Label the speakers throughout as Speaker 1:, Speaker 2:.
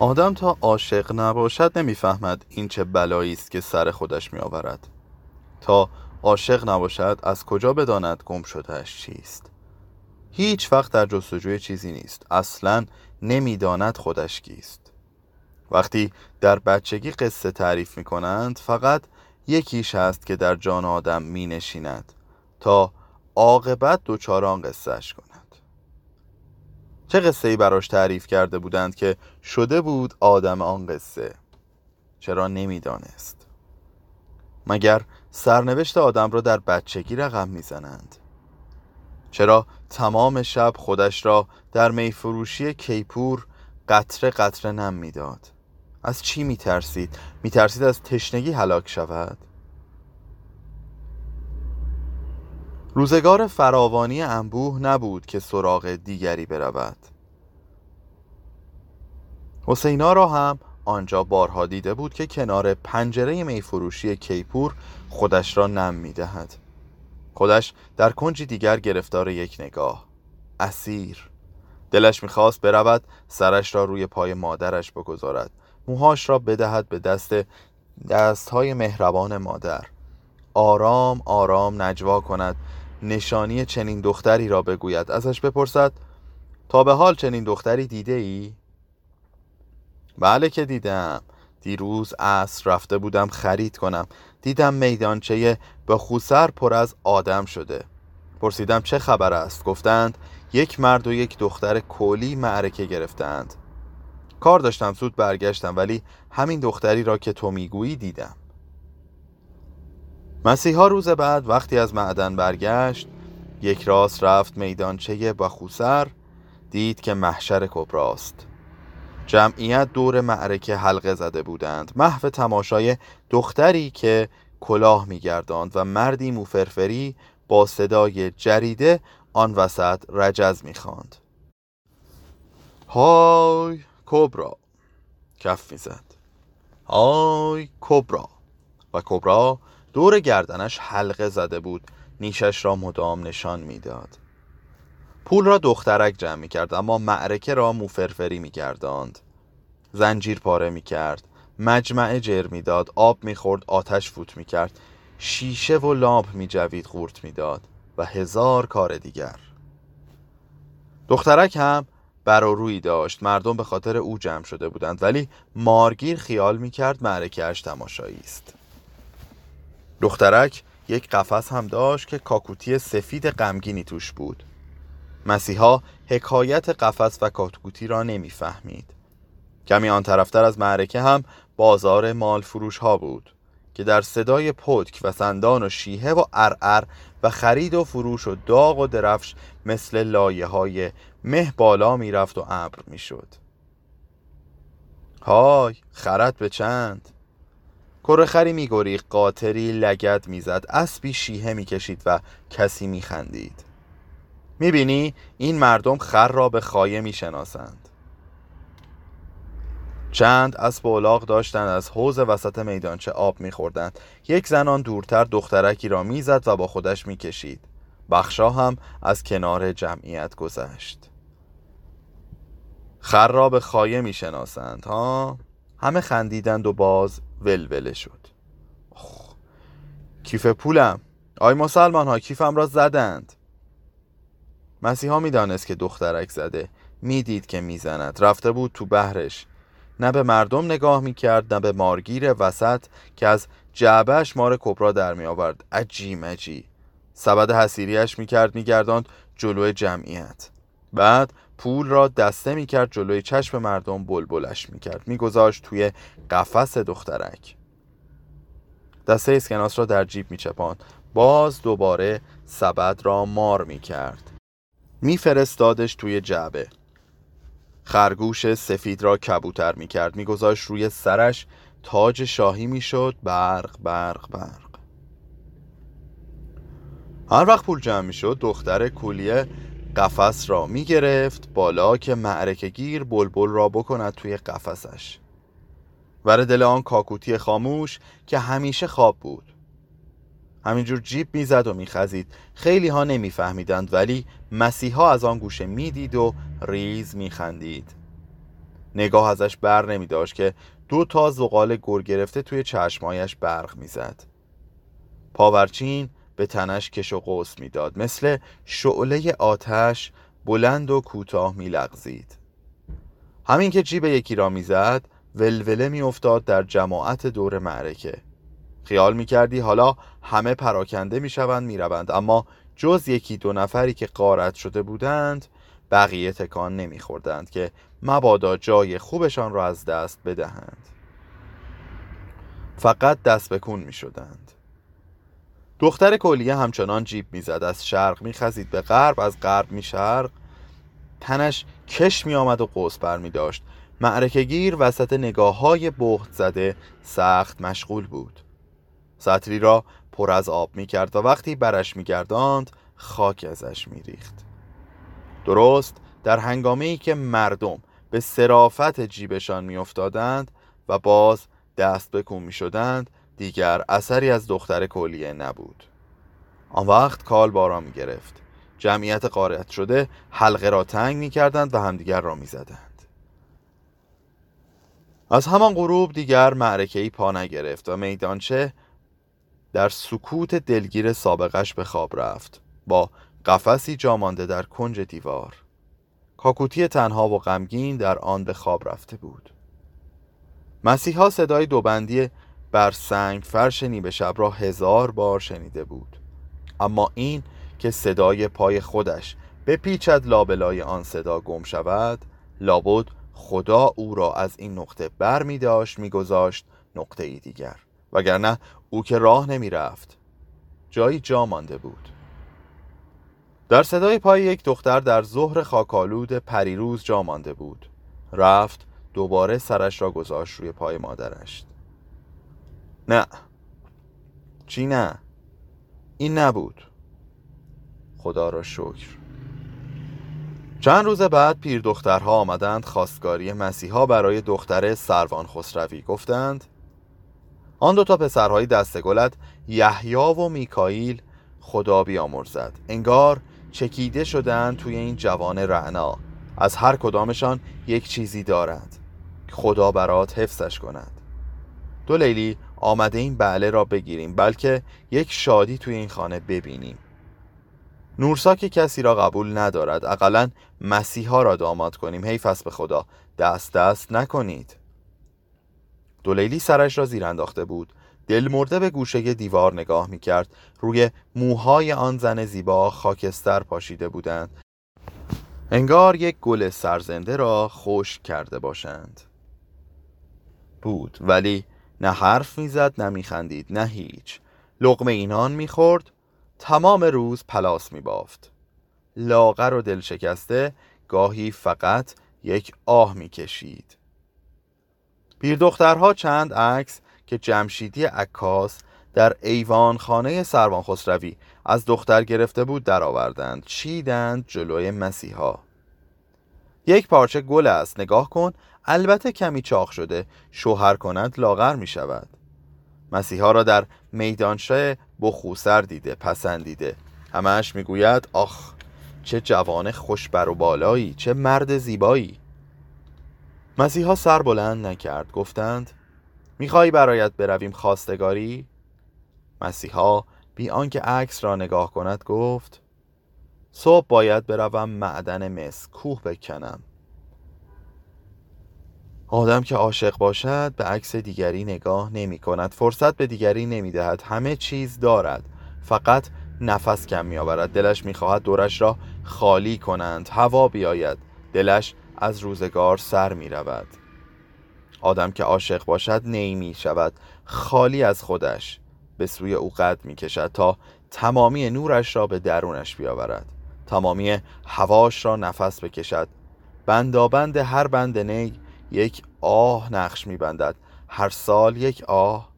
Speaker 1: آدم تا عاشق نباشد نمی‌فهمد این چه بلایی است که سر خودش می آورد تا عاشق نباشد از کجا بداند گم شدهش چیست؟ هیچ وقت در جستجوی چیزی نیست. اصلا نمی‌داند خودش کیست. وقتی در بچگی قصه تعریف می کنند فقط یکیش هست که در جان آدم می نشیند تا عاقبت دوچار آن قصهش کند. چه قصه ای براش تعریف کرده بودند که شده بود آدم آن قصه؟ چرا نمی‌دانست. مگر سرنوشت آدم را در بچگی رقم می‌زنند؟ چرا تمام شب خودش را در میفروشی کیپور قطره قطره نم می‌داد؟ از چی میترسید؟ میترسید از تشنگی هلاک شود؟ روزگار فراوانی انبوه نبود که سراغ دیگری برود. حسینا را هم آنجا بارها دیده بود که کنار پنجره میفروشی کیپور خودش را نم می‌دهد. خودش در کنجی دیگر گرفتار یک نگاه. اسیر. دلش می‌خواست برود سرش را روی پای مادرش بگذارد. موهاش را بدهد به دست دستهای مهربان مادر. آرام آرام نجوا کند. نشانی چنین دختری را بگوید. ازش بپرسد تا به حال چنین دختری دیده ای؟ بله که دیدم. دیروز عصر رفته بودم خرید کنم. دیدم میدانچه به خوسر پر از آدم شده. پرسیدم چه خبر است؟ گفتند یک مرد و یک دختر کولی معرکه گرفتند. کار داشتم زود برگشتم ولی همین دختری را که تو می‌گویی دیدم. مسیحا روز بعد وقتی از معدن برگشت یک راست رفت میدانچه بخوسر دید که محشر کبراست. جمعیت دور معرکه حلقه زده بودند. محو تماشای دختری که کلاه میگرداند و مردی موفرفری با صدای جریده آن وسط رجز می‌خواند. های کبرا! کف می‌زد. های کبرا! و کبرا دور گردنش حلقه زده بود. نیشش را مدام نشان می‌داد. پول را دخترک جمع می کرد اما معرکه را موفرفری می گرداند زنجیر پاره می کرد مجمعه جر می‌داد. آب می‌خورد آتش فوت می کرد شیشه و لامپ می جوید خورت می‌داد و هزار کار دیگر. دخترک هم بر روی داشت. مردم به خاطر او جمع شده بودند ولی مارگیر خیال می کرد معرکهش تماشایی است دخترک یک قفس هم داشت که کاکوتی سفید غمگینی توش بود. مسیحا حکایت قفس و کاکوتی را نمی‌فهمید. کمی آن طرفتر از معرکه هم بازار مال فروش ها بود که در صدای پتک و سندان و شیهه و ارعر و خرید و فروش و داغ و درفش مثل لایه های مه بالا می‌رفت و ابر می‌شد. های خرد به چند؟ کرخری میگریخت قاطری لگد می‌زد اسبی شیهه می‌کشید و کسی میخندید. می‌بینی؟ این مردم خر را به خایه می‌شناسند. چند اسب و داشتند از حوز وسط میدانچه آب میخوردند. یک زنان دورتر دخترکی را می‌زد و با خودش می‌کشید. بخشا هم از کنار جمعیت گذشت. خر را به خایه می‌شناسند ها؟ همه خندیدند و باز ولوله شد. کیف پولم. آی مسلمان ها کیفم را زدند. مسیحا می‌دانست که دخترک زده. می‌دید که می‌زند. رفته بود تو بهرش نه به مردم نگاه می‌کرد نه به مارگیر وسط که از جعبهش مار کبرا در می آورد عجی مجی. سبد حسیریش می‌کرد میگرداند جلوی جمعیت. بعد پول را دسته می‌کرد جلوی چشم مردم بلبلش می‌کرد. میگذاشت توی قفس دخترک. دسته اسکناس را در جیب میچپاند. باز دوباره سبد را مار می‌کرد. میفرستادش توی جعبه. خرگوش سفید را کبوتر می‌کرد. میگذاشت روی سرش. تاج شاهی می‌شد. برق برق برق. هر وقت پول جمع می‌شد دختر کولیه قفس را می گرفت بالا که معرکه گیر بلبل را بکند توی قفسش. ور دل آن کاکوتی خاموش که همیشه خواب بود. همینجور جیب می‌زد و میخزید. خیلی ها نمیفهمیدند ولی مسیحا از آن گوشه می‌دید و ریز میخندید. نگاه ازش بر نمی داشت که دو تا زغال گر گرفته توی چشمایش برق می‌زد. پاورچین به تنش کش و قوس می‌داد. مثل شعله آتش بلند و کوتاه میلغزید. همین که جیب یکی را می‌زد ولوله میافتاد در جماعت دور معرکه. خیال می‌کردی حالا همه پراکنده می‌شوند می‌روند. اما جز یکی دو نفری که قارت شده بودند بقیه تکان نمیخوردند که مبادا جای خوبشان را از دست بدهند. فقط دست بکن می شدند دختر کلیه همچنان جیب می‌زد. از شرق میخزید به غرب از غرب می شرق تنش کش می آمد و قوس بر می داشت معرکگیر وسط نگاه های بهت زده سخت مشغول بود. سطری را پر از آب می کرد و وقتی برش می گرداند خاک ازش می ریخت درست در هنگامه ای که مردم به سرافت جیبشان می افتادند و باز دست بکن می شدند دیگر اثری از دختر کلیه نبود. آن وقت کال بارا می گرفت جمعیت قارت شده حلقه را تنگ می کردند و همدیگر را می زدند. از همان غروب دیگر معرکه پا نگرفت و میدانچه در سکوت دلگیر سابقش به خواب رفت. با قفسی جامانده در کنج دیوار. کاکوتی تنها و غمگین در آن به خواب رفته بود. مسیحا صدای دوبندی بر سنگ فرش نیمه شب را هزار بار شنیده بود. اما این که صدای پای خودش بپیچد لابلای آن صدا گم شود لابد خدا او را از این نقطه بر می داشت می گذاشت نقطه ای دیگر. وگرنه او که راه نمی رفت جایی جا مانده بود. در صدای پای یک دختر در ظهر خاکالود پریروز جا مانده بود. رفت دوباره سرش را گذاشت روی پای مادرش. نه. چی نه؟ این نبود. خدا را شکر. چند روز بعد پیر دخترها آمدند خواستگاری مسیحا برای دختر سروان خسروی. گفتند آن دو تا پسرهای دستگلت یحیا و میکائیل خدا بیامرزد. انگار چکیده شدند توی این جوان رعنا. از هر کدامشان یک چیزی دارد خدا برات حفظش کند. دو لیلی آمده این بله را بگیریم بلکه یک شادی توی این خانه ببینیم. نورسا که کسی را قبول ندارد. اقلا مسیحا را داماد کنیم. حیف است به خدا. دست دست نکنید. دولیلی سرش را زیر انداخته بود. دل مرده به گوشه دیوار نگاه می کرد روی موهای آن زن زیبا خاکستر پاشیده بودند. انگار یک گل سرزنده را خوش کرده باشند. بود. ولی نه حرف می‌زد نه میخندید نه هیچ. لقمه اینان می‌خورد تمام روز پلاس میبافت. لاغر و دل شکسته گاهی فقط یک آه می‌کشید. پیر دخترها چند عکس که جمشیدی عکاس در ایوان خانه سروان خسروی از دختر گرفته بود درآوردند. چیدند جلوی مسیحا. یک پارچه گل است نگاه کن. البته کمی چاق شده. شوهر کند لاغر می شود. مسیحا را در میدانشه بخوسر دیده پسندیده. همش می‌گوید آخ چه جوان خوشبر و بالایی چه مرد زیبایی. مسیحا سر بلند نکرد. گفتند میخوایی برایت برویم خواستگاری؟ مسیحا بی آنکه عکس را نگاه کند گفت صبح باید بروم معدن مس کوه بکنم. آدم که عاشق باشد به عکس دیگری نگاه نمی کند. فرصت به دیگری نمی دهد. همه چیز دارد. فقط نفس کم می آورد. دلش می خواهد دورش را خالی کنند. هوا بیاید. دلش از روزگار سر می رود. آدم که عاشق باشد نیمی شود. خالی از خودش. به سوی او قد می کشد تا تمامی نورش را به درونش بیاورد. تمامی هواش را نفس بکشد. بندابند هر بند نی یک آه نقش میبندد. هر سال یک آه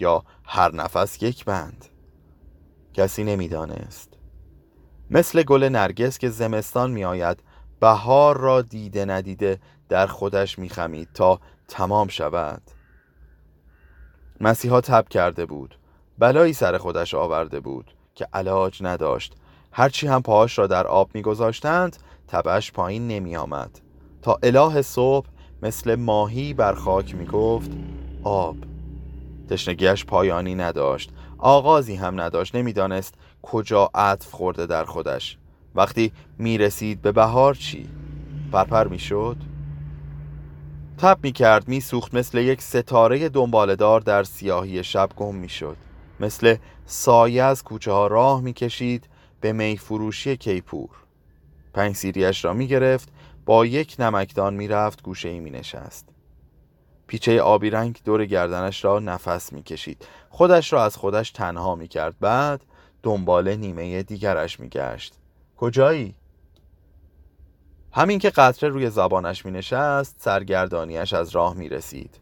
Speaker 1: یا هر نفس یک بند. کسی نمی‌دانست. مثل گل نرگس که زمستان میآید بهار را دیده ندیده در خودش میخمید تا تمام شود. مسیحا تب کرده بود. بلایی سر خودش آورده بود که علاج نداشت. هرچی هم پاهاش را در آب میگذاشتند تبش پایین نمی آمد تا اله صبح مثل ماهی بر خاک می گفت آب. تشنگیش پایانی نداشت. آغازی هم نداشت. نمی‌دانست کجا عطف خورده در خودش. وقتی می رسید به بهار چی؟ پرپر می شد؟ تب می کرد می سوخت مثل یک ستاره دنبالدار در سیاهی شب گم می شد مثل سایه از کوچه ها راه می کشید به میفروشی کیپور. پنج سیریش را می گرفت با یک نمکدان می رفت گوشه ای می نشست پیچه آبی رنگ دور گردنش را نفس می کشید خودش را از خودش تنها می کرد بعد دنبال نیمه دیگرش می گشت کجایی؟ همین که قطره روی زبانش می نشست سرگردانیش از راه می رسید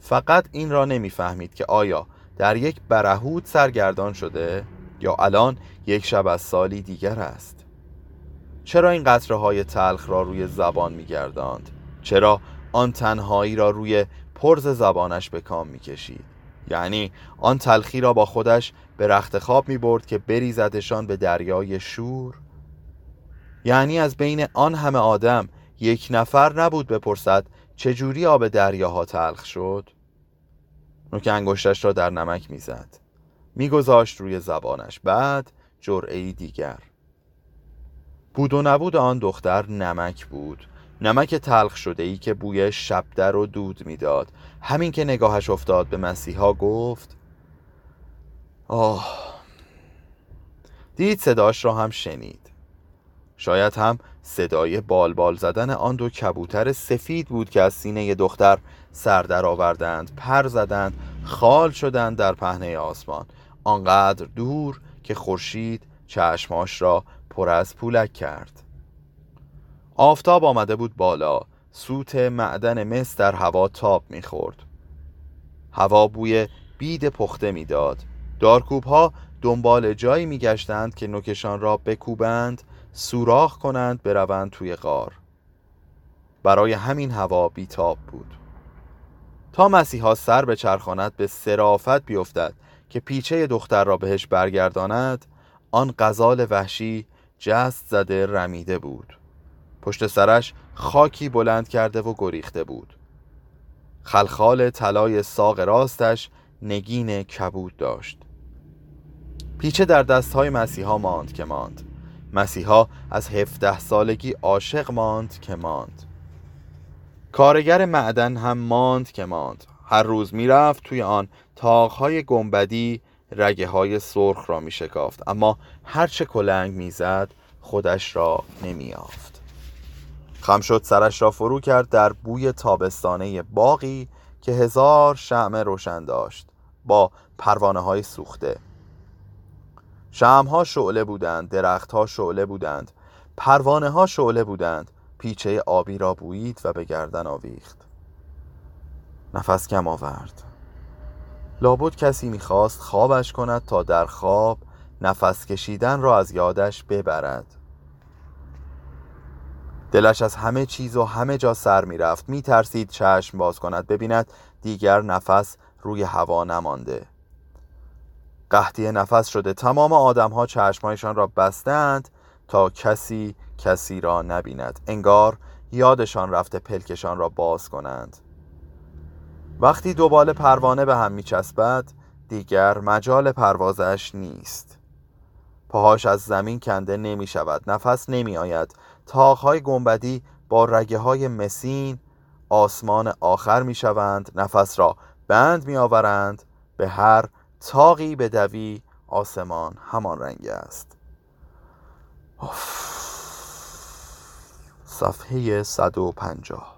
Speaker 1: فقط این را نمی فهمید که آیا در یک برهود سرگردان شده؟ یا الان یک شب از سالی دیگر است چرا این قطره های تلخ را روی زبان می گرداند؟ چرا آن تنهایی را روی پرز زبانش به کام می کشید؟ یعنی آن تلخی را با خودش به رخت خواب می برد که بریزدشان به دریای شور یعنی از بین آن همه آدم یک نفر نبود بپرسد چجوری آب دریاها تلخ شد نوک انگشتش را در نمک می‌زد میگذاشت روی زبانش. بعد جرعه دیگر. بود و نبود آن دختر نمک بود. نمک تلخ شده ای که بوی شبدر و دود می‌داد. همین که نگاهش افتاد به مسیحا گفت آه. دید صداش را هم شنید. شاید هم صدای بالبال بال زدن آن دو کبوتر سفید بود که از سینه دختر سر در آوردند پر زدند خال شدند در پهنه آسمان. آنقدر دور که خورشید چشماش را پر از پولک کرد. آفتاب آمده بود بالا. سوت معدن مس در هوا تاب می‌خورد. هوا بوی بید پخته می‌داد. دارکوب ها دنبال جایی میگشتند که نوکشان را بکوبند سوراخ کنند بروند توی غار. برای همین هوا بیتاب بود. تا مسیحا سر به چرخانت به سرافت بیفتد. که پیچه دختر را بهش برگرداند آن غزال وحشی جست زده رمیده بود. پشت سرش خاکی بلند کرده و گریخته بود. خلخال طلای ساق راستش نگین کبود داشت. پیچه در دستهای مسیحا ماند که ماند. مسیحا از هفده سالگی عاشق ماند که ماند. کارگر معدن هم ماند که ماند. هر روز می‌رفت توی آن تاقهای گنبدی رگه های سرخ را می شکافت اما هرچه کلنگ می‌زد خودش را نمیافت خم شد سرش را فرو کرد در بوی تابستانه باقی که هزار شعم روشن داشت با پروانه های سوخته. ها شعله بودند درختها شعله بودند پروانه ها شعله بودند. پیچه آبی را بویید و به گردن آویخت. نفس کم آورد. لابد کسی می‌خواست خوابش کند تا در خواب نفس کشیدن را از یادش ببرد. دلش از همه چیز و همه جا سر می‌رفت. میترسید چشم باز کند. ببیند دیگر نفس روی هوا نمانده. قحطی نفس شده. تمام آدم ها چشمایشان را بستند تا کسی کسی را نبیند. انگار یادشان رفته پلکشان را باز کنند. وقتی دوبال پروانه به هم میچسبد دیگر مجال پروازش نیست. پاهاش از زمین کنده نمی شود نفس نمی آید تاقهای گنبدی با رگه های مسین آسمان آخر می شوند نفس را بند می آورند به هر تاقی به دوی آسمان همان رنگ است. صفحه 150